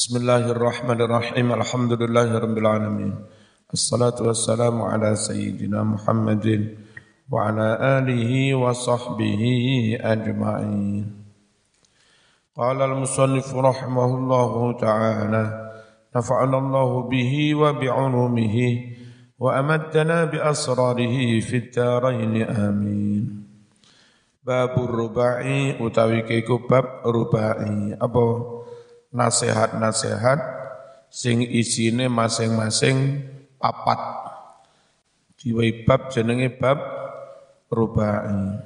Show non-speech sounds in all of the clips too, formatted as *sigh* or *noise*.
بسم الله الرحمن الرحيم الحمد لله رب العالمين الصلاة والسلام على سيدنا محمد وعلى آله وصحبه أجمعين قال المصنف رحمه الله تعالى نفعنا الله به وبعلومه وأمدنا بأسراره في الدارين آمين باب الرباعي أتاويكيكو باب رباعي أبو nasihat-nasihat sing isine masing-masing papat. Diwai bab jenenge bab rubai.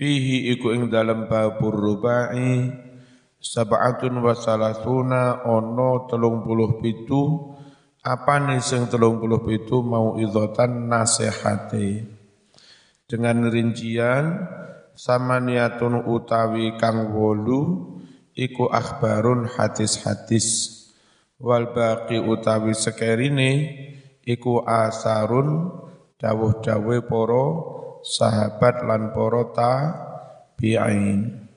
Fihi iku ing dalam babur rubai sab'atun wa salasuna ono telung puluh pitu apa nih sing telung puluh pitu mau idotan nasihati dengan rincian sama niatun utawi kang wolu iku akhbarun hadis-hadis. Wal baqi utawi sekerine iku asarun dawuh-dawuh para sahabat lan para tabi'in.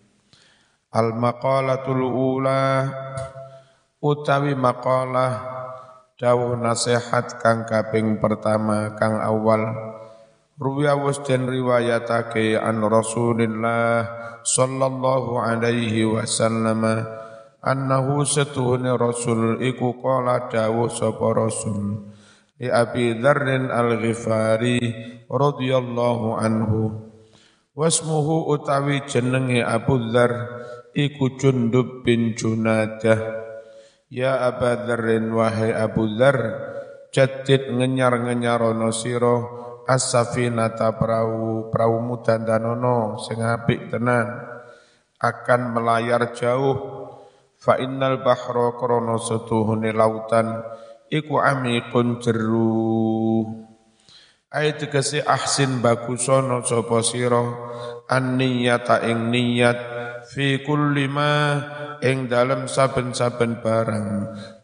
Al maqalatul ula utawi maqalah dawuh nasihat kang kaping pertama kang awal ruwiya was den riwayatake an Rasulillah sallallahu alaihi wasallam annahu setuhune rasul iku qala dawuh sapa rasul li Abi Dzarrin Al-Ghifari radhiyallahu anhu wasmuhu utawi jenenge Abu Dzar iku Jundub bin Junadah. Ya Abu Dzarrin wahai Abu Dzar jadid ngenyar-ngenyarono sira as-safinata perahu perahu mudandanono sing apik tenan akan melayar jauh. Fa innal bahra krana setuhune lautan iku amikun jeru. Ayat tegese ahsin bagusono sapa sira an niyata ing niyat fi kulli ma ing dalem saben-saben barang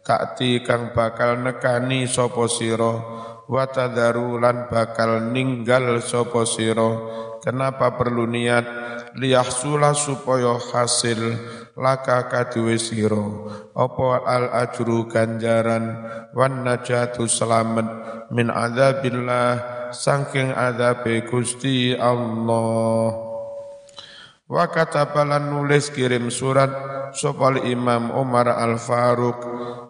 takti kang bakal nekani sapa sira wa tadharu lan bakal ninggal sapa sira. Kenapa perlu niat? Liyahsula supaya hasil laka kaduwe sira. Apa al ajru ganjaran? Wan najatu selamat min adzabillah saking adzabe Gusti Allah. Wa katabalan nulis kirim surat sopal Imam Umar Al-Faruq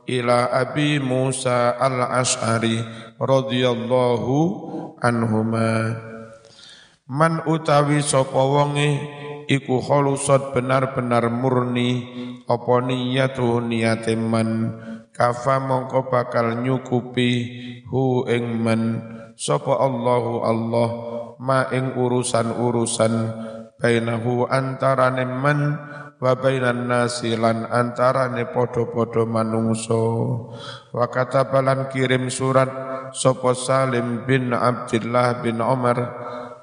ila Abi Musa Al-Ash'ari radhiyallahu anhuma. Man utawi sapa wonge iku benar-benar murni apa niyatu niyate man? Kafa mongko bakal nyukupi hu ing man? Sapa Allahu Allah ma ing urusan-urusan bainahu antarane man wa bainan nasi lan antarane podo-podo manungso wa katabalan kirim surat sapa Salim bin Abdullah bin Umar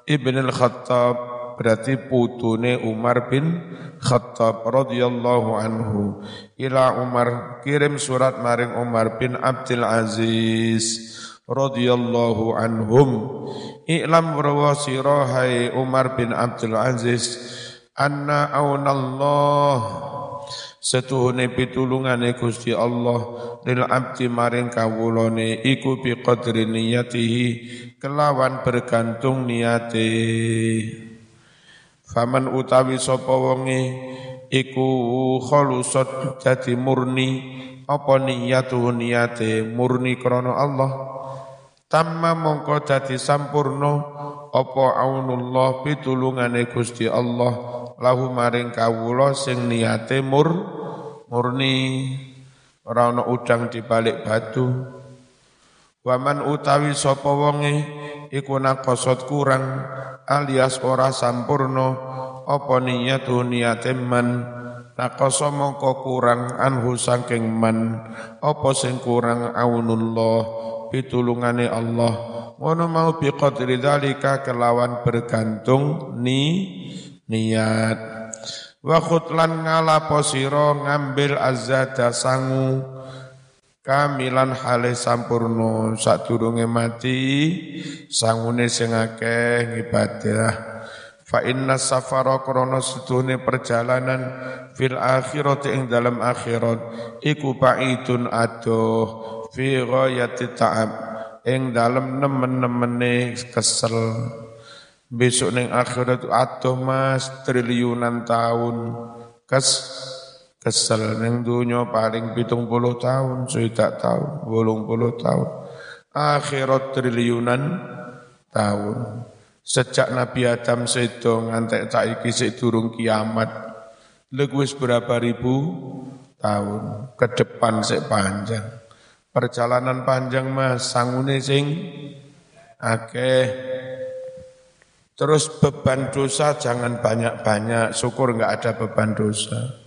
ibn al-Khattab berarti putune Umar bin Khattab radhiyallahu anhu. Ila Umar kirim surat maring Umar bin Abdul Aziz radhiyallahu anhum. I'lam wa hai Umar bin Abdul Aziz anna aunallah. Setuhune pitulungane Gusti Allah lil abdi maring kawulane iku bi qadri niyatihi kelawan bergantung niate. Faman utawi sapa wonge iku khalusat dadi murni apa niyatu niyate murni krana Allah. Tamma mongko dadi sampurno apa aunullah pitulungane Gusti Allah lahu maring kawula sing niate mur murni. Ora ana udang di balik batu. Waman utawi sapa wonge iku nakosot kurang alias ora sampurno apa niyatu niate man? Nakoso mongko kurang anhu saking man apa sing kurang aunullah pitulungane Allah. Ngono mau bi qadri dzalika kelawan bergantung ni niat. Wa khutlan ngala posiro ngambil azada sangu kamilan hale sampurno sadurunge mati sangune sing akeh ibadah fa inna safara krana sedune perjalanan fil akhirati ing dalam akhirat. Iku ba'idun adoh fi ghayati ta'ab ing dalam nemen-nemene kesel besok ning akhirat adoh mas triliunan tahun kes kesel ning dunya paling pitung puluh tahun sudah tahun bolong puluh tahun akhirat triliunan tahun sejak Nabi Adam sedo ngantek saiki sik durung kiamat Lek berapa ribu tahun ke depan sik panjang. Perjalanan panjang mas sangune sing akeh. Terus beban dosa jangan banyak-banyak, syukur enggak ada beban dosa.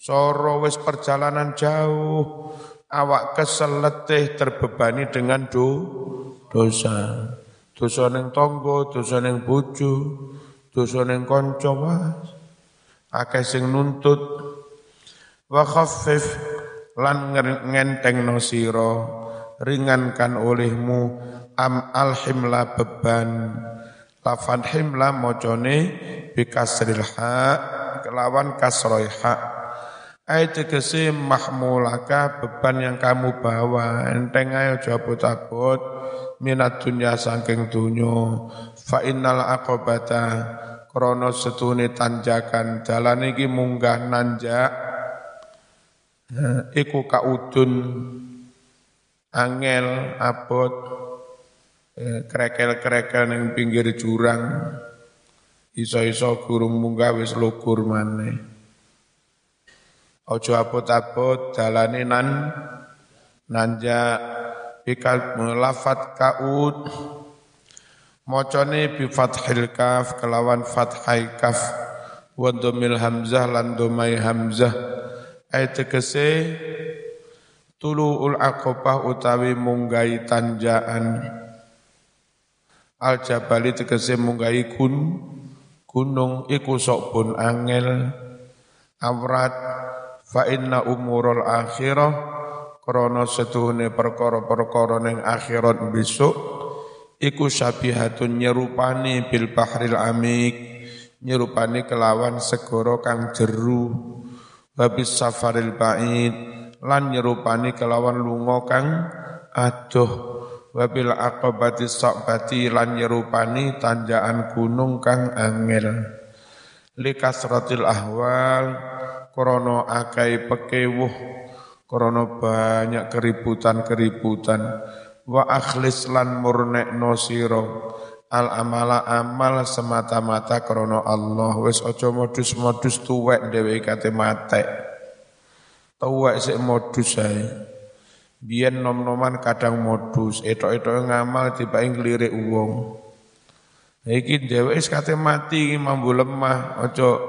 Soro wis perjalanan jauh, awak kesel letih terbebani dengan do, dosa. Dosa neng tonggo, dosa neng bojo, dosa konco mas. Akeh sing nuntut. Wa khaffif lan ngenteng sira. Ringankan olehmu. Am alhimla beban lafan himla mocone bikasril ha kelawan kasroi ha. Ayat tegese mahmulaka beban yang kamu bawa. Enteng ayo jabut-abut minat dunya saking dunyo fa innal aqobata krono setune tanjakan. Dalan iki munggah nanjak. Iku kaudun angel abot krekel-krekel ning pinggir jurang. Iso-iso gurung munggah wis lugur maneh. Ojo abot-abot dalane nan nanjak bikal melafat kaud. Mocone bi fathil kelawan fathai kaf. Wa hamzah lan domai hamzah. Ayat tegese tuluul aqabah utawi munggai tanjaan al jabali tegese munggai kun gunung iku sok pun angel. Awrat fa inna umurul akhirah krana setuhune perkara-perkara ning akhirat besok iku syabihatun nyerupani bil bahril amik nyerupani kelawan segoro kang jeru. Babis safaril ba'id lan nyerupani kelawan lunga kang adoh wabil aqabati sa'bati lan nyerupani tanjaan gunung kang angel. Likasratil ahwal krono akai pekewuh krono banyak keributan-keributan. Wa akhlis lan murnekno sira. Al amala amal semata-mata krana Allah. Wis aja modus-modus tuwek dhewe kate mate tuwek sik modus ae biyen nom-noman kadang modus etok-etok ngamal tiba nglirik wong. Iki dhewe wis kate mati mambu lemah aja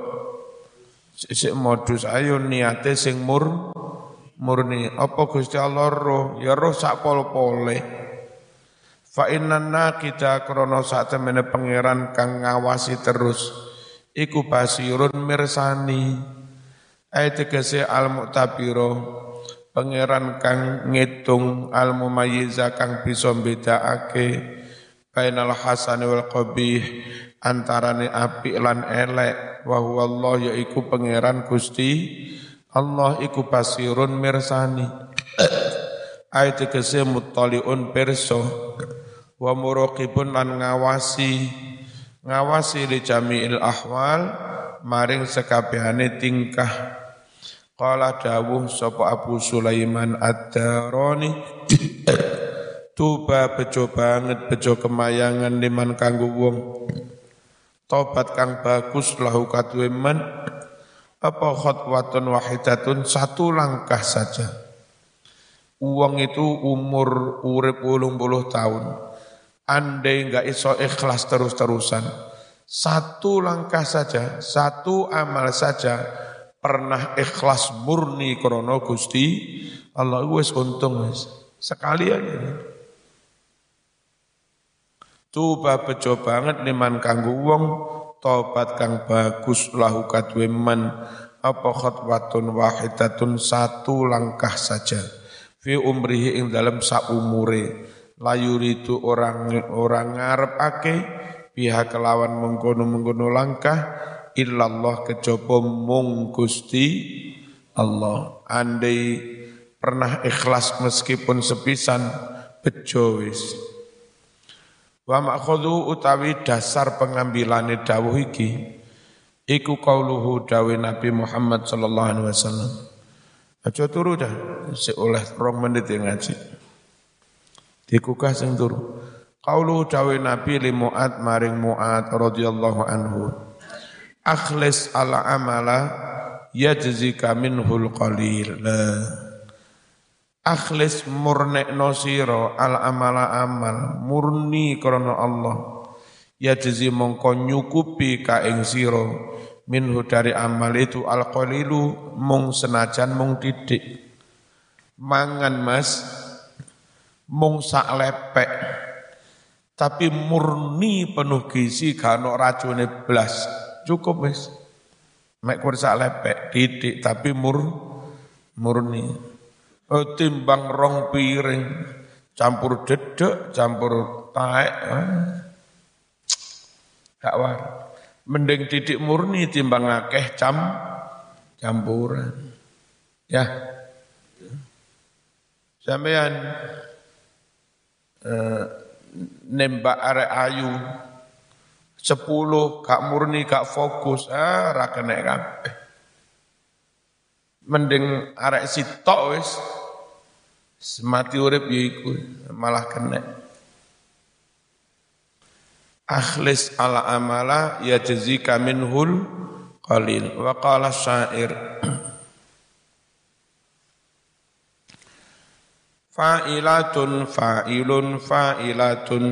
sik modus. Ayo niate sing mur murni. Apa Gusti Allah roh? Ya roh sak pol-pole. Fa inna kita krana sak temene pangeran kang ngawasi terus. Iku basirun mirsani. Ayat tegese al mu'tabiro pangeran kang ngitung al mumayyiza kang bisa bedakake bainal hasani wal qabih antarane apik lan elek. Wa Allah yaiku pangeran Gusti Allah iku basirun mirsani. *clears throat* Ayat kese muttaliun perso wa muraqibun lan ngawasi ngawasi li jami'il ahwal maring sekabehane tingkah qala dawuh sapa Abu Sulaiman ad-Darani tuba bejo banget bejo kemayangan liman kanggo wong tobat kang bagus lahu kadwe man apa khotwatun wahidatun satu langkah saja. Uang itu umur urip ulung puluh tahun. Andai enggak iso ikhlas terus-terusan. Satu langkah saja, satu amal saja pernah ikhlas murni krono Gusti Allah wis untung wis. Sekali aja. Tuba bejo banget liman kanggo wong tobat kang bagus lahu kadwe man apa khatwatun wahidatun satu langkah saja fi umrihi ing dalam saumure layuri itu orang orang ngarep ake biha kelawan mengkono-mengkono langkah illallah kejaba mung Gusti Allah. Andai pernah ikhlas meskipun sepisan bejo wis. Wa makhudhu utawi dasar pengambilane dawuh iki iku qauluhu dawe Nabi Muhammad sallallahu alaihi wasallam. Aja turu dah, si oleh rong menit yang ngaji. Dikukah sing turu. Qaulu dawe Nabi li Mu'ad maring Mu'ad radhiyallahu anhu. Akhlis ala amala yajzika minhul qalil. Akhlis murnekno sira al amala amal murni krana Allah. Yajzi mongko nyukupi ka ing sira minhu dari amal itu al qalilu mung senajan mung titik mangan mas. Mung sak lepek. Tapi murni penuh gizi kano racune blas cukup wis mek kur sak lepek titik tapi mur murni oh, timbang rong piring campur dedek campur taek eh. gak war mending titik murni timbang akeh cam campuran. Ya. Sampean eh, nembak arek ayu sepuluh kak murni kak fokus. Ah ra kena kabeh. Mending arek sitok wis semati urip ya iku malah kena. Akhlis ala amala yajzika minhul qalil. Wa qala syair. *clears throat* Fa'ilatun fa'ilun fa'ilatun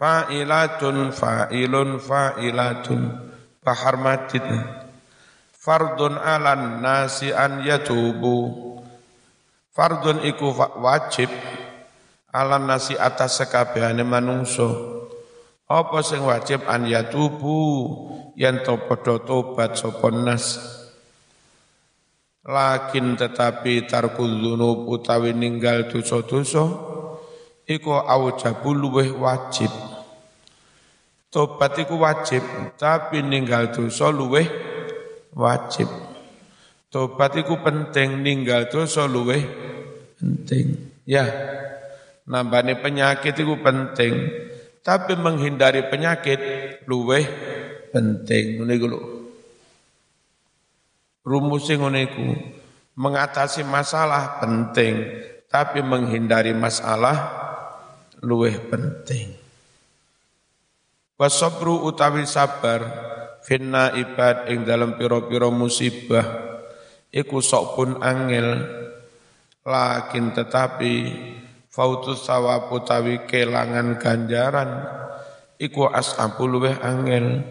fa'ilatun fa'ilun fa'ilatun. Bahar majid. Fardun alan nasi an yatubu. Fardun iku wajib alan nasi atas sekabehane manungso apa sing wajib an yatubu? Yen to padha tobat sapa nas. Lakin tetapi tarkul dzunub utawi ninggal dosa-dosa iku aujabul luweh wajib tobat iku wajib tapi ninggal dosa luweh wajib tobat iku penting ninggal dosa luweh penting ya nambane penyakit iku penting tapi menghindari penyakit luweh penting ngene iku lho. Rumuse ngene iku. Mengatasi masalah penting, tapi menghindari masalah luweh penting. Wasabru utawi sabar finna ibad ing dalam piro-piro musibah iku sok pun angel lakin tetapi fautus sawab utawi kelangan ganjaran iku ashabu luweh angel.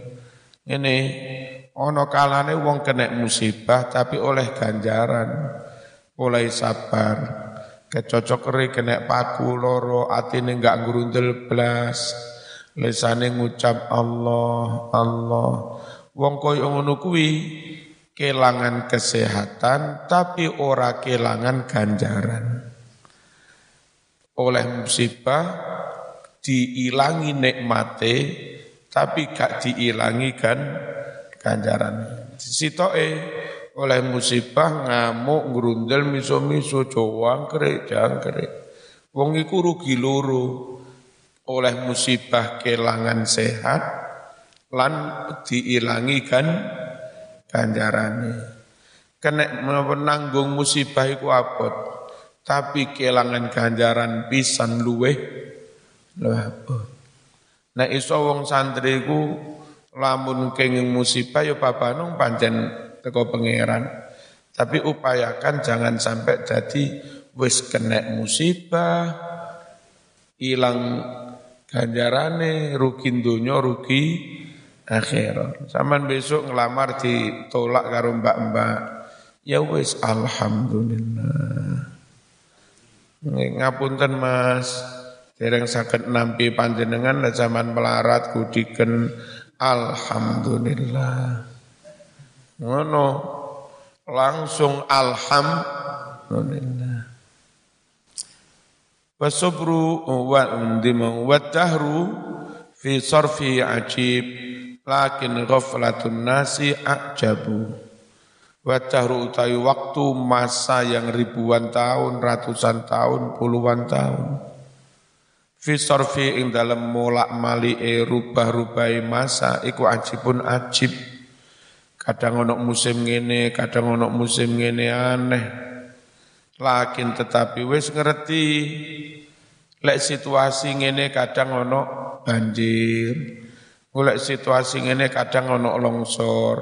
Ini ono kalane wong kena musibah tapi oleh ganjaran oleh sabar. Kecocok kena paku loro atine enggak ngurundel blas lesane ngucap Allah Allah wong koyo ngono kuwi kelangan kesehatan tapi ora kelangan ganjaran oleh musibah diilangi nikmate tapi gak diilangi kan ganjaran. Sitoke oleh musibah ngamuk ngrundel miso-miso cowang kere jangkrik. Wong iku rugi loro oleh musibah kelangan sehat lan diilangi kan ganjarane. Kena menanggung musibah iku abot tapi kelangan ganjaran pisan luweh luweh Nah iso wong santri ku lamun kenging musibah ya babanung pancen teko pangeran. Tapi upayakan jangan sampai jadi wis kena musibah hilang ganjarane rugi dunya rugi akhirat. Saman besok ngelamar ditolak karo mbak-mbak. Ya wis alhamdulillah. Ngapunten Mas, dereng sakit nampi panjenengan zaman melarat kudiken alhamdulillah. Ngono langsung alhamdulillah. Wasubru wa undima wa tahru fi sarfi ajib. Lakin ghaflatun nasi ajabu. Wa dahru utawi waktu masa yang ribuan tahun ratusan tahun puluhan tahun. Fi sarfi ing dalam molak e rubah-rubahi masa iku ajibun ajib. Kadang ono musim ngene kadang ono musim ngene aneh lakin tetapi wis ngerti lek situasi ngene kadang ono banjir golek situasi ngene kadang ono longsor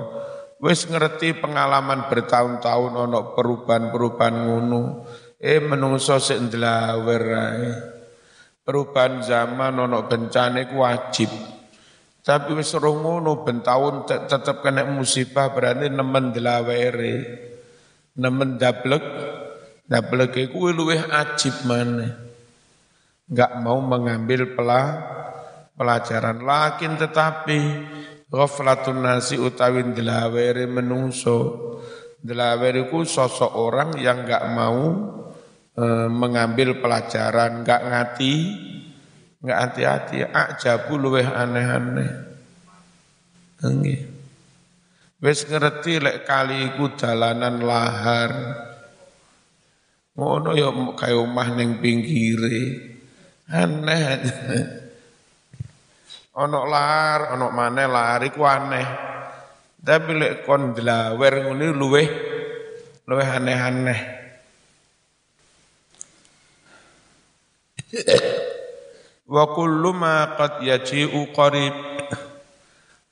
wis ngerti pengalaman bertahun-tahun ono perubahan-perubahan ngono eh menungso sik ndlawer perubahan zaman ono bencana ku wajib. Tapi wis ngono ben tetep kena musibah berarti nemen dlawere nemen dablek dablek iku luwih ajib maneh nggak mau mengambil pela, pelajaran. Lakin tetapi ghaflatun nasi utawi delawere menungso. Delawere ku sosok orang yang nggak mau e, mengambil pelajaran, nggak ngati, nggak hati-hati. Ajabu luweh aneh-aneh. Nggih. Wis ngerti lek kali iku dalanan lahar. Ngono ya kaya omah ning pinggire. Aneh. Ono lar, ono mana lar iku aneh. Tapi lek kon dlawer ngene luweh luweh aneh-aneh. Wa kullu ma qad yaji'u qarib.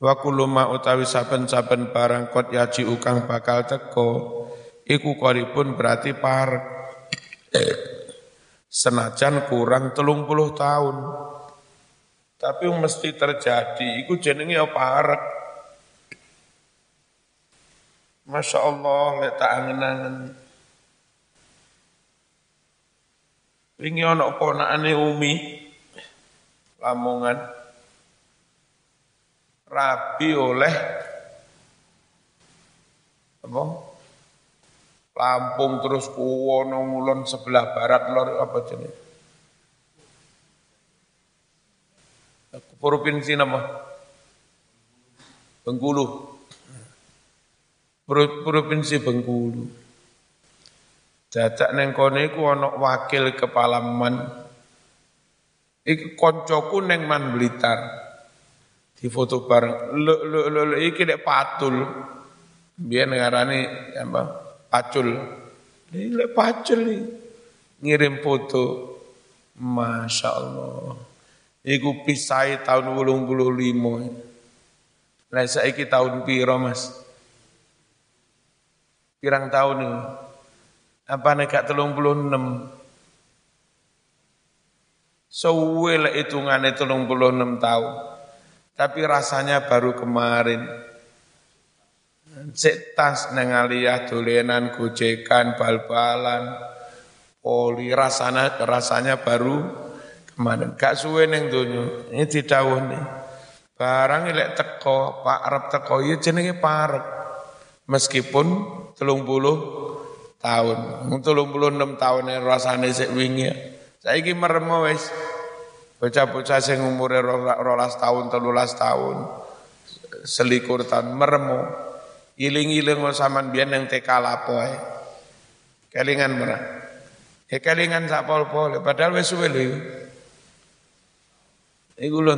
Wa kullu ma utawi saben-saben barang qad yaji'u kang bakal teko iku qaribun berarti parek senajan kurang telung puluh tahun. Tapi mesti terjadi, iku jenenge apa arek. Masya Allah, lek tak angen-angen. Wingi ana ponakane Umi Lamongan rabi oleh apa? Lampung terus kuwono ngulon sebelah barat lor apa jenis? Provinsi nama? Bengkulu. Provinsi Bengkulu. Jajak neng kone iku ana wakil kepala man. Iki koncoku neng man Blitar. Di foto bareng. Lho lho lho iki dek patul. Biar ngarani apa? Pacul. Ini pacul nih. Ngirim foto. Masya Allah. Iku pisai tahun ulung puluh limo. Lah saiki tahun piro mas? Pirang tahun ini? Apa nekat telung puluh enam? Sewe lah hitungannya telung puluh enam tahun. Tapi rasanya baru kemarin. Cek tas neng aliyah dolenan gojekan bal-balan poli rasanya rasanya baru kemarin. Gak suwe neng dunyo ini didawuh nih. Barang ilek teko pak Arab teko ya jenenge parek meskipun telung puluh tahun. Telung puluh enam tahun rasanya sik wingi. Saya ini meremo wis. Bocah-bocah sing umure rolas tahun telulas tahun. Selikur tahun meremo Iling-iling saman biyen yang TK lapo ae. Kelingan merah. Ya kelingan sak pol-pol, padahal wis suwe lho. Iku lho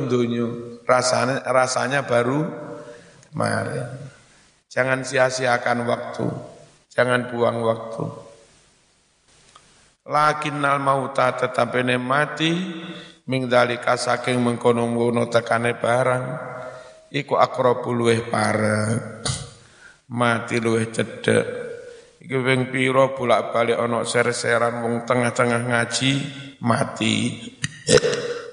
rasanya rasanya baru kemarin. Jangan sia-siakan waktu, jangan buang waktu. Lakinnal mauta tetapi mati ming dalika saking mengkono-ngono tekane barang iku akrabul luweh parek mati luwih cedek iki ping pira bolak-balik ana ser-seran wong tengah-tengah ngaji mati.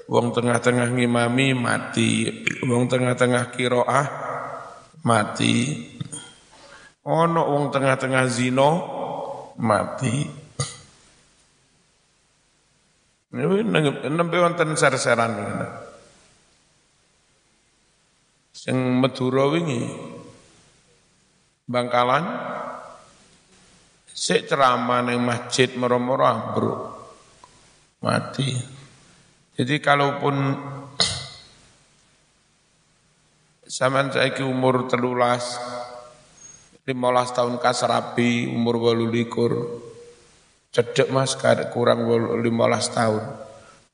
Wong tengah-tengah ngimami mati. Wong tengah-tengah kiroah mati. Ana wong tengah-tengah zina mati. Nembe wonten ser-seran sing Madura wingi Bangkalan sik ceramah ning masjid moro-moro ambruk mati. Jadi kalaupun *clears throat* Zaman saiki umur telulas, limolas tahun kasrabi, umur walu likur. Cedek mas, kurang limolas tahun.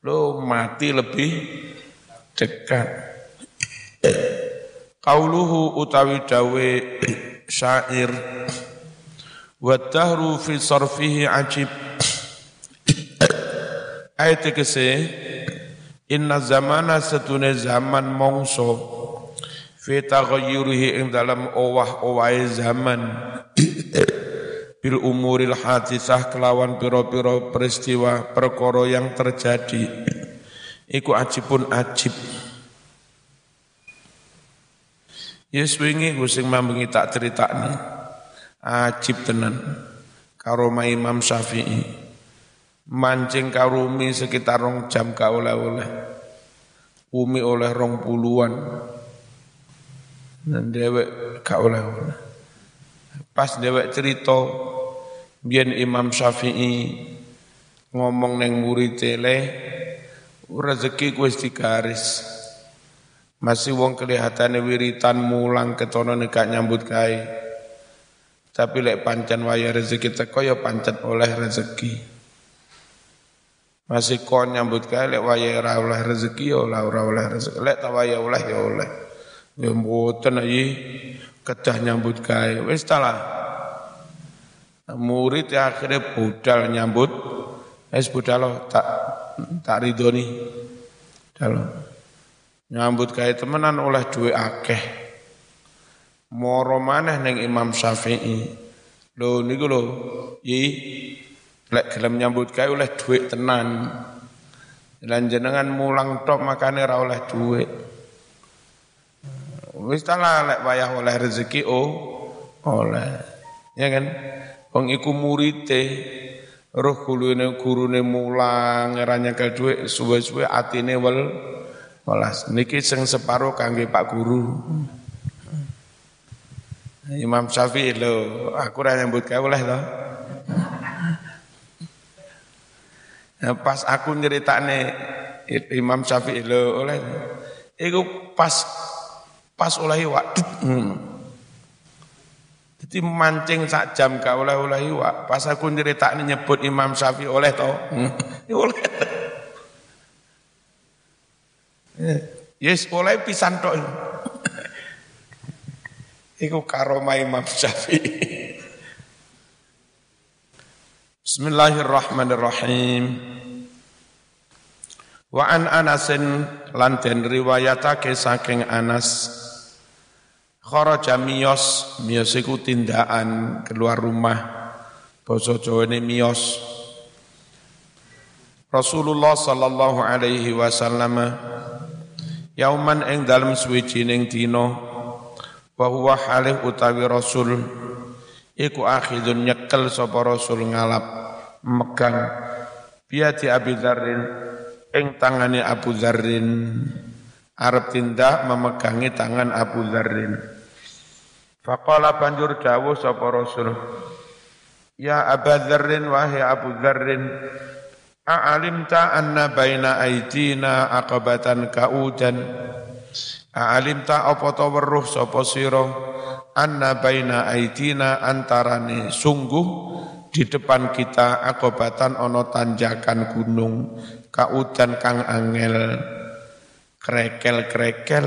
Lo mati lebih dekat. *clears throat* Kauluhu utawi dawe *clears throat* syair. Wa fi sarfihi ajib. Ayat kese inna zamana setune zaman mongso. Fi taghayyurihi ing dalam owah-owahe zaman. Bil umuril hadisah kelawan piro-piro peristiwa perkara yang terjadi. Iku ajibun ajib Yes wingi gue sing mambengi tak critakne ajib tenan. Karo Imam Syafi'i. Mancing karumi sekitar rong jam ka oleh-oleh. Umi oleh rong puluhan. Dan dewek ka oleh-oleh. Pas dewek cerita Biar Imam Syafi'i ngomong neng murid tele rezeki wis digaris. Masih wong kelihatannya wiritan mulang ketono nekak nyambut kai. Tapi lek pancen waya rezeki teko ya pancen oleh rezeki. Masih kon nyambut kai lek waya ora oleh rezeki ya ora oleh rezeki. Lek tawaya oleh ya oleh. Ya mboten ayi kedah nyambut kai. Wis talah murid ya akhirnya budal nyambut es budal tak tak ridoni dalam nyambut kayak temenan oleh dua akeh. Moro maneh neng Imam Syafi'i. Lo niku lo yi. Lek gelem nyambut kayak oleh duit tenan. Lan jenengan mulang tok makane ra oleh duit wis lek wayah oleh rezeki oh oleh. Ya kan? Wong murite. Roh gurune gurune mulang era nyekel dhuwit suwe-suwe atine wel welas. Niki sing separo kangge Pak Guru. Imam Syafi'i lho, aku ora nyambut gawe oleh to. Nah, pas aku nyeritane Imam Syafi'i lho oleh. Iku pas pas oleh wak. Hmm. Jadi mancing sak jam gak oleh oleh. Pas aku cerita nyebut Imam Syafi'i oleh to. Hmm. *laughs* Ya oleh. Yes, oleh pisan tok. Iku karoma Imam Syafi'i. Bismillahirrahmanirrahim. Wa an Anasin lan den riwayatake saking Anas Kharaja miyos, miyos iku tindakan keluar rumah. Basa Jawane miyos. Rasulullah sallallahu alaihi wasallam yauman ing dalem suwijining dina wa huwa halih utawi rasul iku akhidun nyekel sapa rasul ngalap megang biati Abi Dzarrin ing tangane Abu Dzarrin. Arep tindak memegangi tangan Abu Dzarrin. Faqala banjur dawuh sapa Rasul Ya Abu Dzarrin wahai Abu Dzarrin A'alimta anna baina aidina aqabatan kaudan? A'alimta apa ta sapa sira? Anna baina aidina antarane sungguh di depan kita akobatan ono tanjakan gunung kaudan kang angel. Krekel-krekel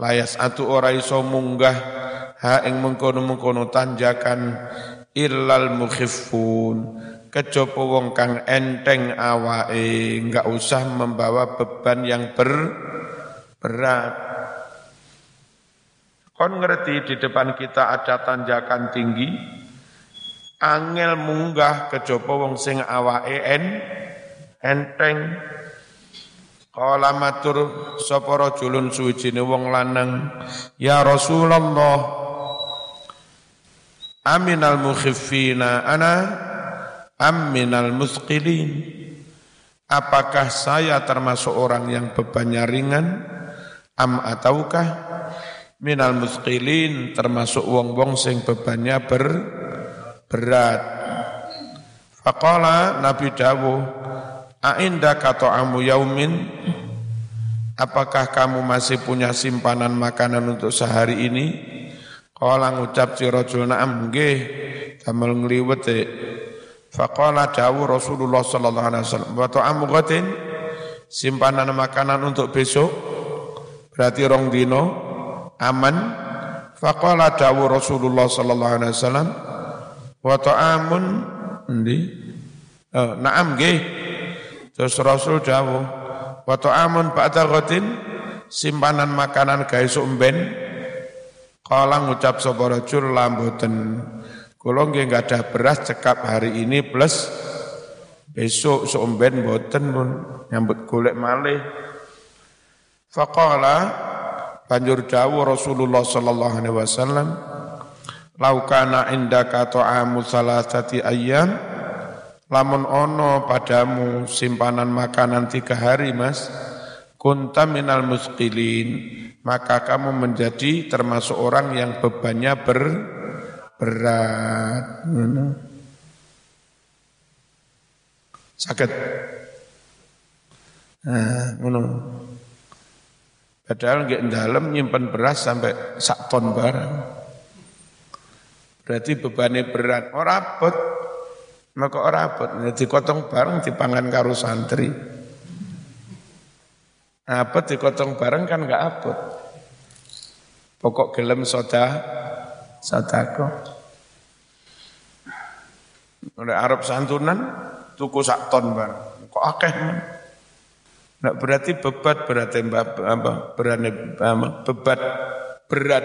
layas atu ora iso munggah ha ing mengkono-mengkono tanjakan illal mukhiffun kejaba wong kang enteng awake enggak usah membawa beban yang ber berat. Kon ngerti di depan kita ada tanjakan tinggi angel munggah kejaba wong sing awake en enteng. Kala matur sapa rajulun suwijine wong lanang? Ya Rasulullah Aminal mukhiffina ana aminal musqilin. Apakah saya termasuk orang yang bebannya ringan? Am ataukah minal musqilin termasuk wong-wong sing bebannya ber berat. Faqala Nabi dawuh Ainda amu yaumin apakah kamu masih punya simpanan makanan untuk sehari ini? Kala ngucap si rajul na'am nggih damel ngliwet e. Faqala dawu Rasulullah sallallahu alaihi wasallam wa ta'amu simpanan makanan untuk besok berarti rong dino aman. Faqala dawu Rasulullah sallallahu alaihi wasallam wa ta'amun? Endi? Oh, na'am nggih. Terus Rasul dawu wa ta'amun ba'da ghatin? Simpanan makanan gawe sok ben Kala ngucap sapa rajul lamboten. Kula nggih enggak ada beras cekap hari ini plus besok seomben boten pun nyambut golek malih. Faqala banjur dawuh Rasulullah sallallahu alaihi wasallam laukana indaka ta'amu salasati ayyam lamun ono padamu simpanan makanan tiga hari mas kunta minal musqilin maka kamu menjadi termasuk orang yang bebannya ber, berat. Sakit. Nah, ngono. Padahal nggak dalam nyimpan beras sampai sak ton barang. Berarti bebannya berat. Orang abot. Maka orang abot. Jadi kotong barang dipangan karo santri. Apa dikotong bareng kan nggak abot. Pokok gelem soda, sodako. Oleh Arab santunan, tuku sak ton bareng. Kok akeh man? Berarti bebat berarti apa? Berani bebat berat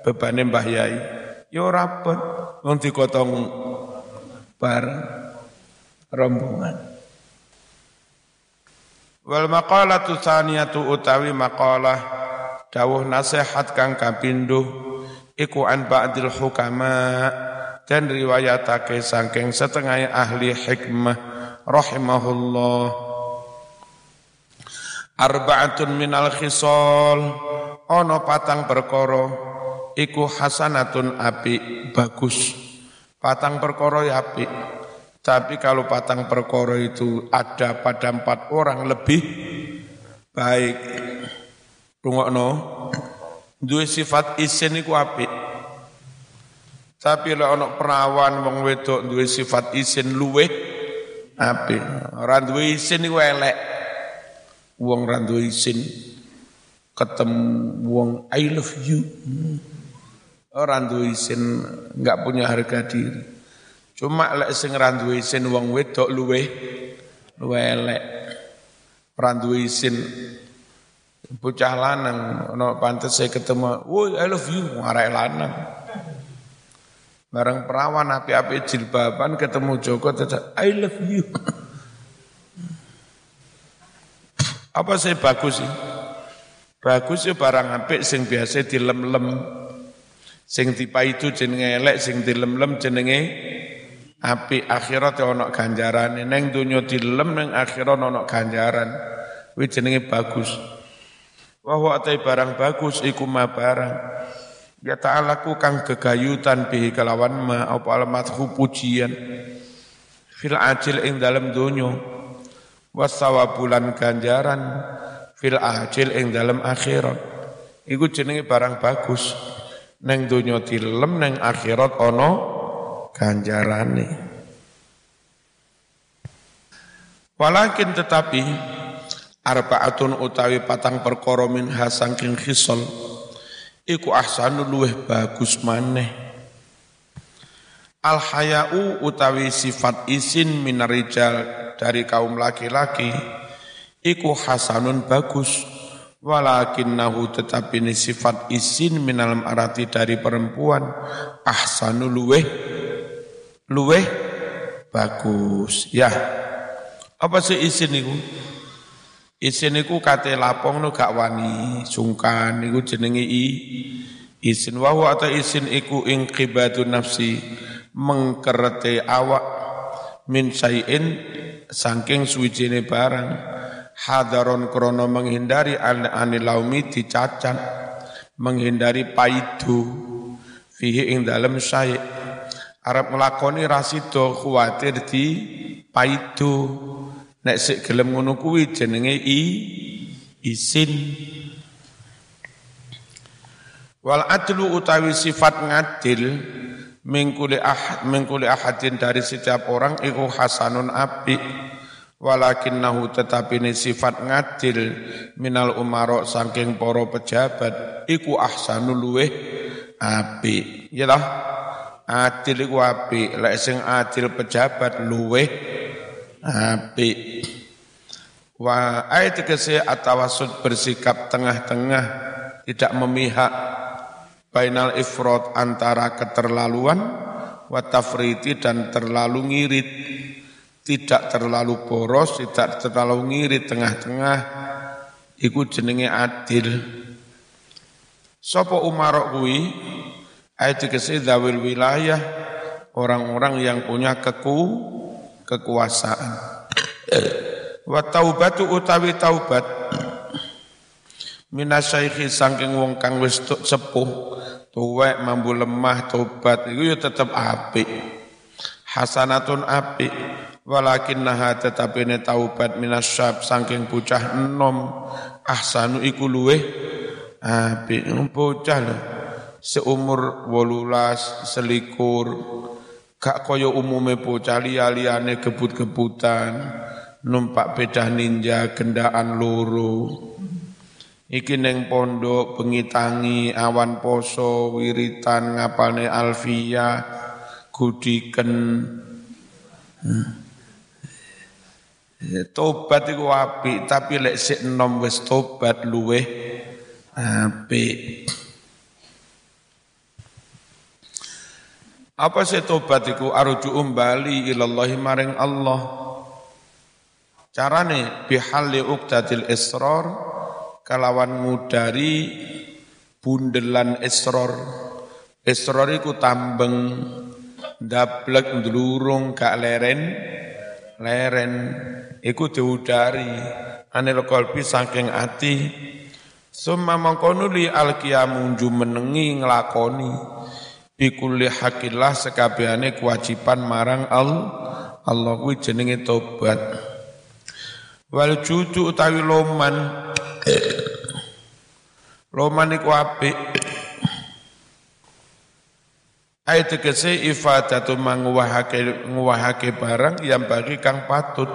beban Mbah Yai. Yo ya rapet, wong dikotong bareng rombongan. Wal maqalatu tsaniyatu utawi maqalah dawuh nasihat kang kapindho iku an ba'dil hukama. Dan riwayatake saking setengah ahli hikmah. Rahimahullah. Arba'atun minal khisal. Ono patang perkara. Iku hasanatun api bagus. Patang perkara ya apik tapi kalau patang perkoro itu ada pada empat orang lebih baik. Rungokno, dua sifat isin iku apik. Tapi lek ana perawan wong wedok duwe sifat isin luwe apik. Ora duwe isin iku elek. Wong ora duwe isin ketemu wong I love you. Orang duwe isin enggak punya harga diri. Cuma lek sing randuwe isin wong wedok luwe luwe elek. Randuwe isin bocah lanang ono pantes saya ketemu, "Woi, I love you," ngarek lanang. Bareng perawan api-api jilbaban ketemu Joko tetap I love you. *laughs* Apa sih bagus sih? Bagus sih barang apik sing biasa dilem-lem. Sing tipa itu jenenge elek, sing dilem-lem jenenge api akhirat ono ganjaran neng dunya dilem neng akhirat ono ganjaran kuwi jenenge bagus wa huwa barang bagus iku ma barang. Ya ta'alaku kang gegayutan bihi kelawan ma apa alamat pujian fil ajil ing dalem dunya wasawabulan ganjaran. Fil ajil ing dalem akhirat. Iku jenenge barang bagus. Neng dunya dilem neng akhirat ono ganjarane. Walakin tetapi arbaatun utawi patang perkara min hasangking khisal iku ahsanu luweh bagus maneh. Al hayau utawi sifat isin minarijal dari kaum laki-laki iku hasanun bagus walakinnahu tetapi ini sifat isin minal arati dari perempuan ahsanu luweh luweh bagus. Ya. Apa sih isin niku? Isin niku kate lapong no gak wani sungkan niku jenenge i isin. Atau isin iku inqibatu nafsi mengkerete awak min sayin saking suwijine barang. Hadaron krono menghindari anil laumi dicacat menghindari paidu fihi ing dalem sayi Arab nglakoni rasido kuwatir di paido nek sik gelem ngono kuwi jenenge i isin. Wal adlu utawi sifat ngadil mingkuli ah mingkuli ahadin dari setiap orang iku hasanun api walakinnahu tetapi ini sifat ngadil minal umarok saking poro pejabat iku ahsanul luweh api ya lah adil iku api lek sing adil pejabat luweh api wa ayat kese atawasud bersikap tengah-tengah tidak memihak bainal ifrod antara keterlaluan wa tafriti dan terlalu ngirit tidak terlalu boros, tidak terlalu ngirit tengah-tengah, iku jenenge adil. Sopo umarok kui, ayat dikasih dawil wilayah, orang-orang yang punya keku, kekuasaan. Wa taubatu utawi taubat, minasyaikhi sangking wong kang wis sepuh, tuwek mambu lemah taubat, itu ya tetap apik. Hasanatun apik walakin naha tetapi ne taubat minasyab saking bocah enom ahsanu iku luweh api bocah lho seumur wolulas selikur gak kaya umume bocah liya-liyane gebut-gebutan numpak bedah ninja gendaan loro iki neng pondok bengi tangi awan poso wiritan ngapalne alfia gudiken. Ya, tobat iku apik, tapi lek sik enom wis tobat luweh apik. Apa sih tobat iku arju umbali ilallahi maring Allah. Carane bihalli uqdatil israr kalawan ngudari bundelan israr. Israr iku tambeng ndablek ndlurung gak leren leren iku diudari anil kolbi saking ati summa mangkono li alqiyamu menengi nglakoni bikulli hakillah sekabehane kewajiban marang Allah Allah kuwi jenenge tobat wal judu utawi loman. Loman iku apik. Ayat tegese ifadatu manguwahake nguwahake barang yang bagi kang patut.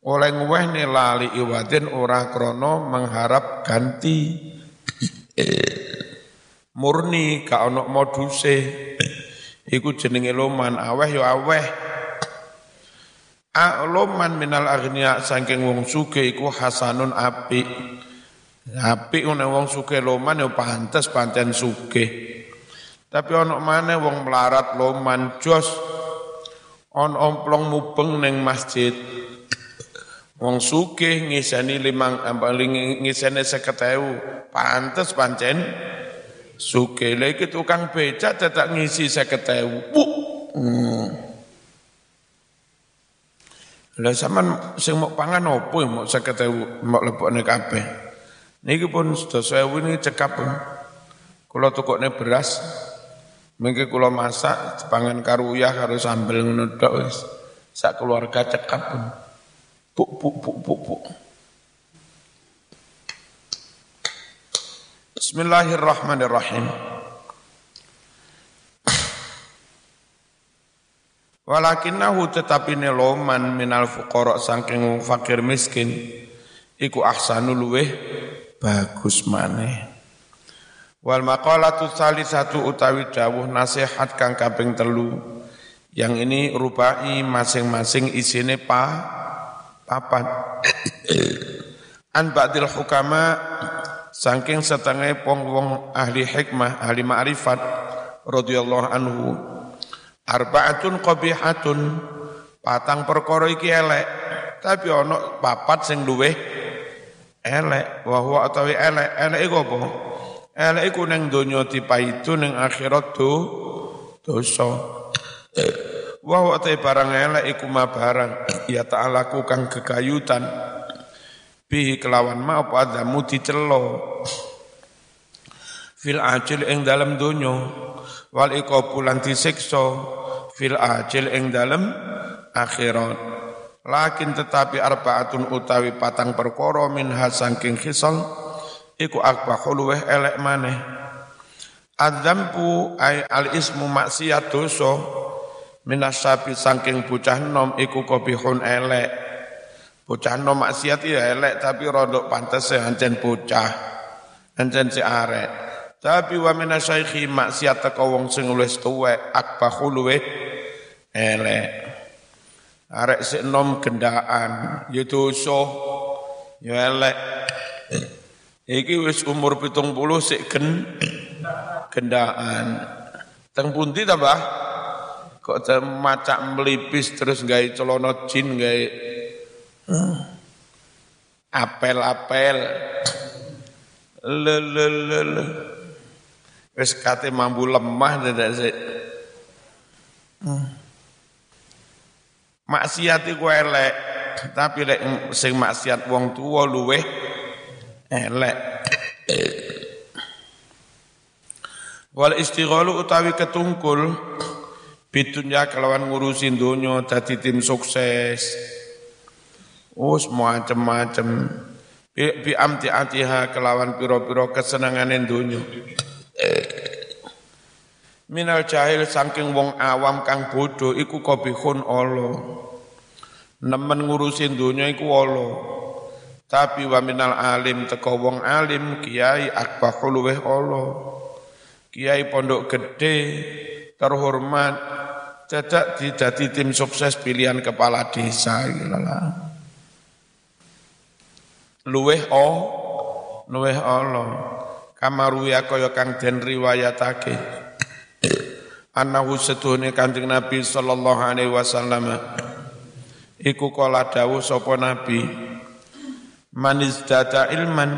Oleh nguweh lali iwadin ora krono mengharap ganti murni ka ono moduse. Iku jenenge loman. Aweh yo aweh. A loman minal agniya saking wong suge iku hasanun api api une wong suge loman yo pantes pancen suge tapi ono mana wong melarat loman jos. On omplong mubeng neng masjid. Wong suke ngisani limang paling ngisani seketewu pantes pancen suke lagi tukang beca tetap ngisi seketewu. Bu. Hmm. Lah sampean sing mau pangan opo mau seketewu mau lebokne kabeh. Niki pun sudah saya ini cekap. Kalau tukoknya beras, Mungkin kula masak pangan karuyah karo sambel ngono tok wis. Sak keluarga cekap pun. Buk buk buk buk buk. Bismillahirrahmanirrahim. Walakinahu tetapi loman minal fuqara saking fakir miskin iku ahsanul luweh bagus maneh. Wal maqalatu satu utawi dawuh nasihat kang kaping telu. Yang ini rubai masing-masing isine pa papat. An ba'dil hukama saking setengah pong wong ahli hikmah, ahli ma'rifat radhiyallahu anhu. Arba'atun qabihatun patang perkara iki elek, tapi ana papat sing luweh elek, wa huwa utawi elek. Elek iku apa? Elek iku ning donya dipaitu ning akhirat do dosa. Wa te barang elek iku ma barang ya ta'ala kang kekayutan bihi kelawan ma apa adamu dicelo? Fil ajil ing dalam donya. Wal iqabu lan disiksa. Fil ajil ing dalam akhirat. Lakin tetapi arbaatun utawi patang perkara minha saking khisal iku akbahul luweh elek maneh. Adzampu ay al ismu maksiat dosa. Minasabi saking bocah nom iku kopihun elek bocah nom maksiat ya elek tapi rodok pantes ancen bocah. Ancen si arek. Tapi wa minasaikhi maksiat teko wong sing luwes tuwek akbahul luweh elek. Arek sik nom gendaan ya dosa ya elek. Iki wis umur 70 sik gen gendaan. Teng pundi ta Mbah? Kok macak melipis terus gawe celana jin gawe apel-apel le le le le wis kate mampu lemah dadak sik. Maksiat iku elek, tapi lek sing maksiat wong tuwa luweh elek. Wal istighalu utawi ketungkul bidunya kelawan ngurusin donya dadi tim sukses. Us macem-macem bi, bi amti atiha kelawan piro-piro kesenangane donya. Minal jahil saking wong awam kang bodoh iku kobihun Allah. Nemen ngurusin dunia iku Allah. Tapi wa minal alim teko wong alim kiai akbahul luweh Allah. Kiai pondok gede terhormat tidak didati tim sukses pilihan kepala desa Luweh oh, luweh Allah. Kamaruya kaya kang den riwayatake. Annahu setuhne Kanjeng Nabi sallallahu alaihi wasallam. Iku kala dawuh sapa nabi. Manis data ilman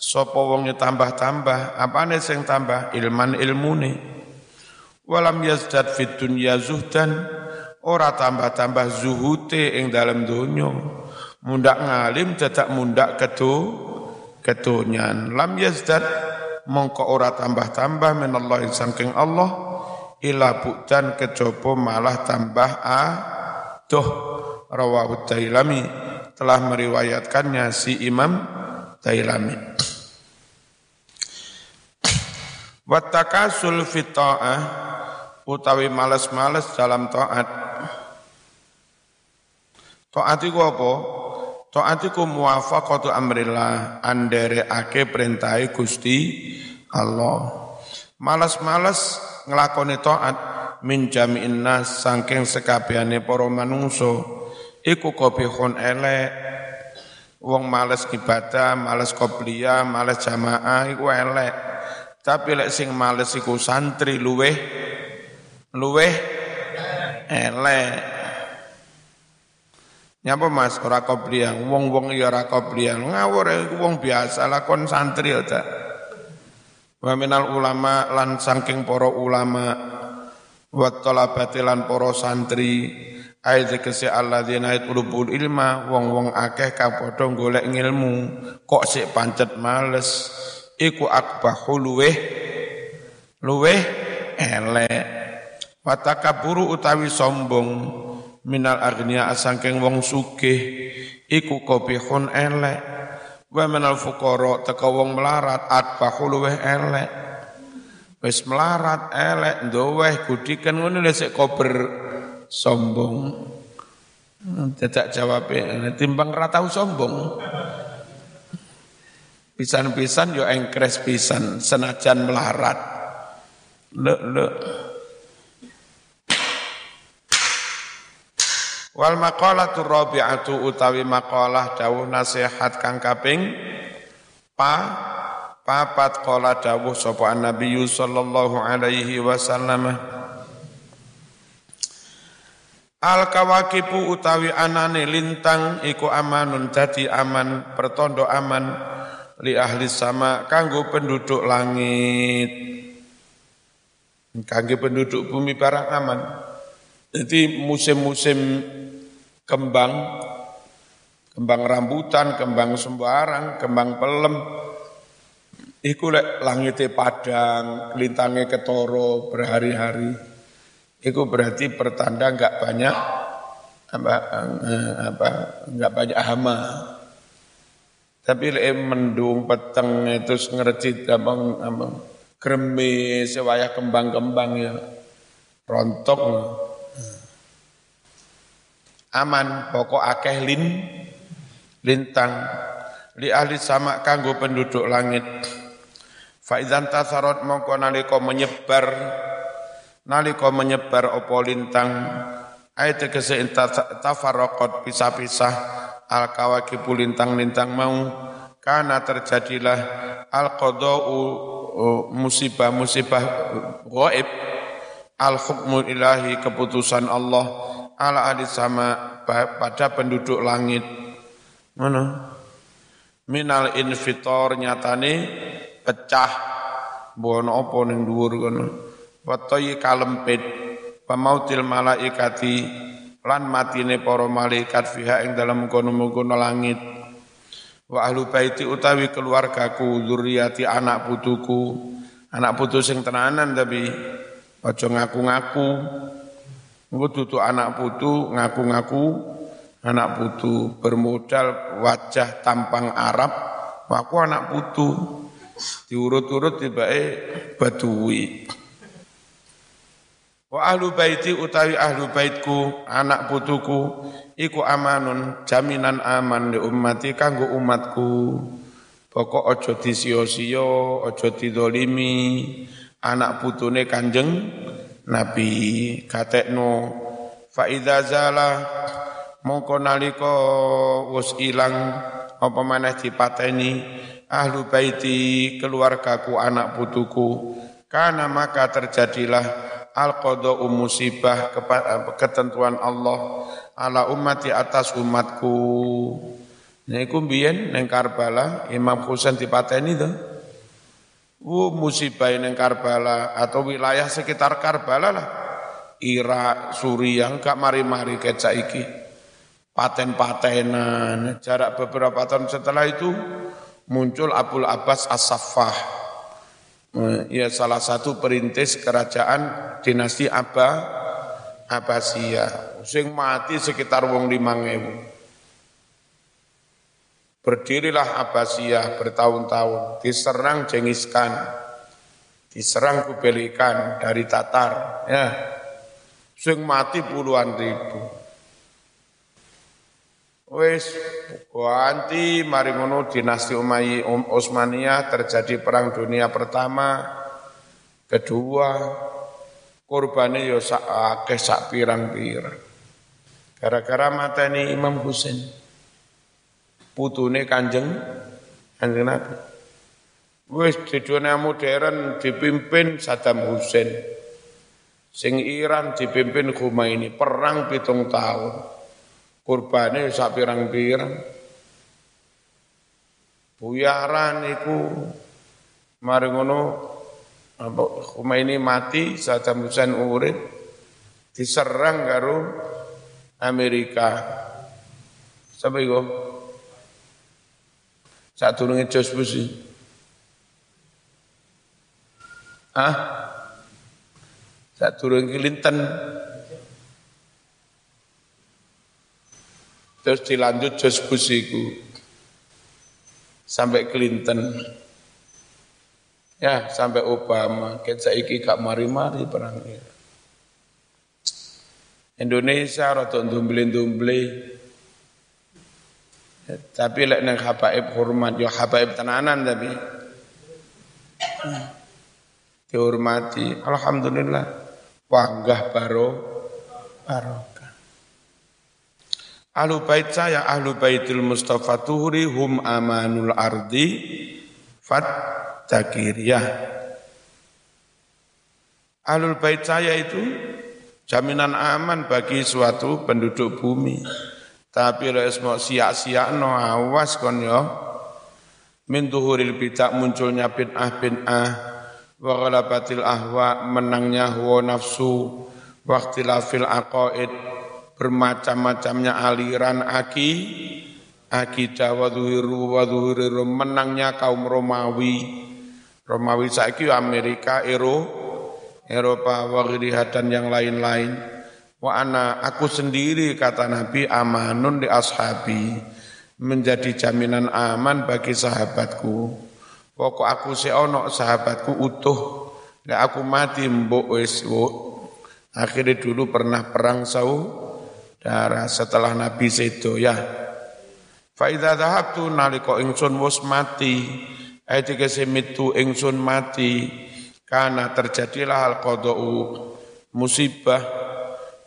sapa wong tambah-tambah apane sing tambah? Ilman ilmune. Walam yazdad fit dunya zuhdan ora tambah-tambah zuhute ing dalam donya mundak ngalim dadak mundak ketu ketunyan lam yazdad mongko ora tambah-tambah menallahi saking Allah ila buktan kecopo malah tambah a doh rawahu Tailami telah meriwayatkannya si Imam Tailami. Wattakasul fita'ah utawi males-males dalam taat. Taat iku apa? Taat iku muwafaqatu amrillah, ake perintahe Gusti Allah. Males-males nglakoni taat min jami'in nas saking sekabehane para manungsa iku qabihun elek wong males ibadah, males qobliyah, males jamaah iku elek. Tapi lek sing males iku santri luweh luweh elek. Nyapa Mas? Ora qobliyah, wong-wong ya ora qobliyah. Ngawur iku wong biasa. Lakon santri ya Wa minal ulama lan saking para ulama. Wa talabati lan para santri. Ayat kese alladzina yatlubul ilma. Wong-wong akeh padha golek ngilmu. Kok sik pancet males? Iku akbahu luweh. Luweh elek. Wa takaburu utawi sombong minal agniya saking wong sugih iku kopihun elek Wa menal fuqara teka wong melarat atbahu luweh elek. Wis melarat elek ndoweh gudikan ngono lek sik kober sombong. Tidak jawab timbang ratau sombong. Pisan-pisan yo engkres pisan senajan melarat. Le le. Wal maqalatu rabi'atu utawi maqalah dawuh nasihat kang kaping pa papat qala dawuh sapa Nabi sallallahu alaihi wasallam. Al kawakibu utawi anane lintang iku amanun dadi aman pertondo aman li ahli sama kanggo penduduk langit. Kanggo penduduk bumi barang aman. Jadi musim-musim kembang, kembang rambutan, kembang sembarang, kembang pelem, iku lek langite padang, lintangnya ketoro berhari-hari. Iku berarti pertanda enggak banyak apa apa enggak banyak hama. Tapi lek mendung peteng itu ngercit gampang apa greme sewaya kembang-kembang ya rontok. Aman pokok akeh lin lintang. Li ahli sama kanggo penduduk langit. Faizan tasarot mongko nalika menyebar nalika menyebar opo lintang. Ayat tegese tafarraqat pisah-pisah. Al kawakibu lintang-lintang mau. Karena terjadilah al qada'u musibah-musibah gaib al hukmu ilahi keputusan Allah ala ahli sama pada penduduk langit. Mana minal infitor nyatane pecah. Bono apa ning dhuwur kono watoyi kalempit pamautil malaikati. Lan matine para malaikat fiha ing dalam kono-kono langit. Wa ahlu baiti utawi keluargaku zuriati anak putuku. Anak putu sing tenanan tapi aja ngaku-ngaku engko dudu anak putu ngaku-ngaku anak putu bermodal wajah tampang Arab aku anak putu. Diurut-urut tibae badui. Wa ahlu baiti utawi ahlu baitku anak putuku iku amanun jaminan aman di ummati kanggo umatku. Pokok ojo disio-sio ojo didolimi anak putune kanjeng Nabi katekno fa idza zala mongko nalika wis ilang apa maneh dipateni? Ahlu baiti keluargaku anak putuku. Karena maka terjadilah al qada'u musibah ketentuan Allah ala ummati atas umatku. Niku mbiyen ning Karbala Imam Husain dipateni to Wu musibah ning Karbala atau wilayah sekitar Karbala lah Irak, Suriah, enggak mari-mari kayak saiki. Paten-patenan, jarak beberapa tahun setelah itu muncul Abdul Abbas As-Saffah. Ya salah satu perintis kerajaan dinasti Abba Abbasiyah. Sing mati sekitar wong limang ewu. Berdirilah Abbasiyah bertahun-tahun, diserang Genghis Khan, diserang Kubelikan dari Tatar, ya. Sing mati puluhan ribu. Wes ganti mari ngono dinasti Umayyi um, Utsmaniyah terjadi perang dunia pertama, kedua, korbannya yo sak akeh sak pirang-pirang. Gara-gara mateni Imam Husain. Putune Kanjeng Kanjeng Nabi. Wis di dunia modern dipimpin Saddam Hussein. Sing Iran dipimpin Khomeini perang pitung tahun kurbane sak pirang-pirang buyaran iku mari ngono apa Khomeini mati Saddam Hussein urip diserang karo Amerika sapa iku sadurunge George Bush Ah sadurunge Clinton Terus dilanjut Bush itu sampai Clinton. Ya, sampai Obama. Kita saiki gak mari-mari perang. Indonesia rada ndumble-ndumble. Ya, tapi lek nang habaib hormat yo habaib tenanan tapi dihormati. Alhamdulillah. Wanggah baro baro. Ahlu bait saya, ahlu baitul Mustafa tuhri hum amanul ardi fat takiriyah. Ahlul bait saya itu jaminan aman bagi suatu penduduk bumi. Tapi lek mau siak-siak no awas kon yo. Min tuhuril bidak munculnya bid'ah bid'ah wa ghalabatil ahwa menangnya hawa nafsu wa ikhtilafil aqaid bermacam-macamnya aliran aki akidah wa dhuhiru wa dhuhiru menangnya kaum Romawi Romawi saiki Amerika Ero Eropa wa dan yang lain-lain Wa ana aku sendiri kata Nabi amanun di ashabi menjadi jaminan aman bagi sahabatku. Pokok aku si ono sahabatku utuh. Nek aku mati mbok wis Akhirnya dulu pernah perang darah setelah Nabi sedo ya. Fa idza dhahabtu nalika ingsun wis mati, ayat mitu ingsun mati, karena terjadilah hal qada'u musibah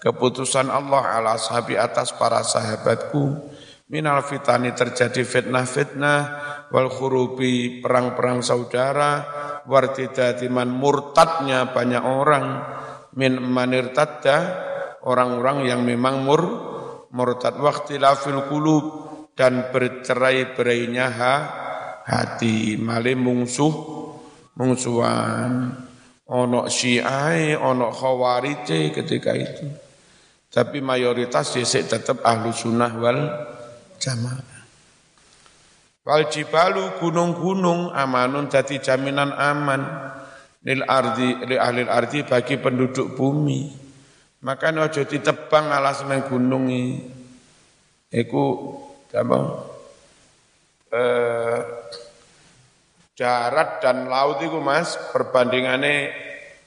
keputusan Allah ala sahabi atas para sahabatku minal fitani terjadi fitnah-fitnah wal khurubi perang-perang saudara wartidatiman murtadnya banyak orang min manirtadda orang-orang yang memang mur murtad lafil kulub dan bercerai-berainya ha, hati male mungsuh mungsuhan. Ono syiah ono khawarij ketika itu tapi mayoritas disik tetap ahlu sunnah wal jamaah. Wal jibalu gunung-gunung amanun jadi jaminan aman lil ardi li ahli ardi bagi penduduk bumi. Maka ojo ditebang alas nang gunung iki. Iku apa? Eh, darat dan laut itu mas perbandingannya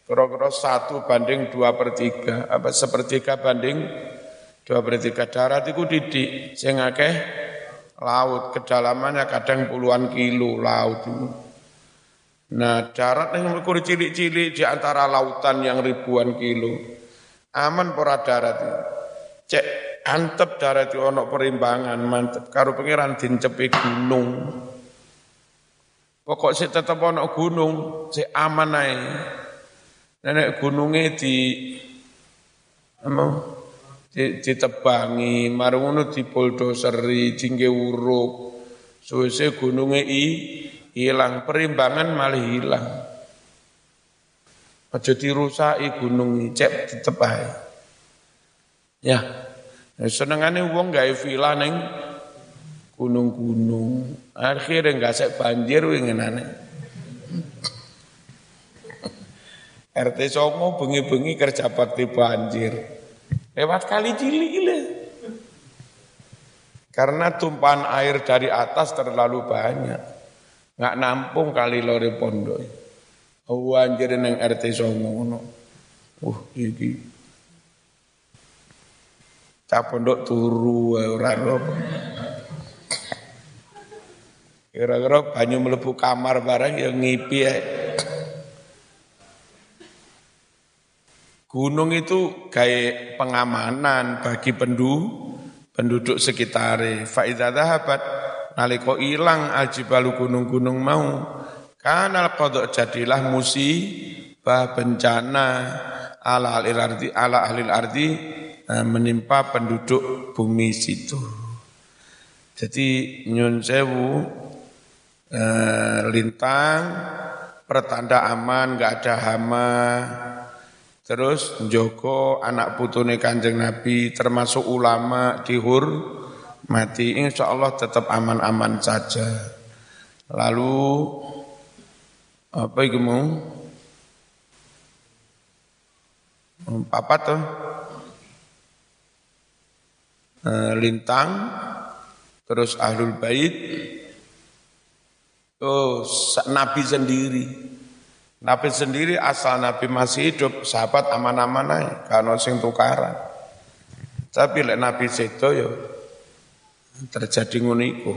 kira-kira satu banding dua per tiga, apa sepertiga banding dua per tiga darat itu didik, sing akeh laut, kedalamannya kadang puluhan kilo laut itu. Nah darat yang ukur cilik-cilik di antara lautan yang ribuan kilo, aman pora darat itu. Cek antep darat itu ono perimbangan mantep, karo pengiran dincepi gunung. Pokok si tetap ono gunung, si aman aja. Nenek gunungnya di apa? ditebangi, marung ngono dipoldoseri, jingge uruk. Suwese gunungnya i hilang, perimbangan malah hilang. Aja dirusaki gunung cek ditebahi. Ya. Senengane wong gawe villa ning gunung-gunung. Akhirnya enggak sek banjir wingenane. RT Songo bengi-bengi kerja bakti banjir. Lewat kali cilik. Karena tumpahan air dari atas terlalu banyak. Nggak nampung kali lori pondok. Oh neng RT Songo no. Uh iki. Cah pondok turu ora. Kira-kira banyu melebu kamar barang yang ngipi ya. Gunung itu gaya pengamanan bagi pendu, penduduk sekitar. Faidah dahabat naliko ilang aljibalu gunung-gunung mau kanal kodok jadilah musibah bencana ala ahli ardi ala ahli ardi e, menimpa penduduk bumi situ. Jadi nyun sewu eh, lintang pertanda aman nggak ada hama Terus Joko anak putune kanjeng Nabi termasuk ulama dihur mati insya Allah tetap aman-aman saja. Lalu apa itu mau? Apa tuh? E, lintang, terus ahlul bait, oh Nabi sendiri. Nabi sendiri asal Nabi masih hidup, sahabat aman-aman aja, karena sing tukaran. Tapi lek Nabi sedo yo terjadi nguniku.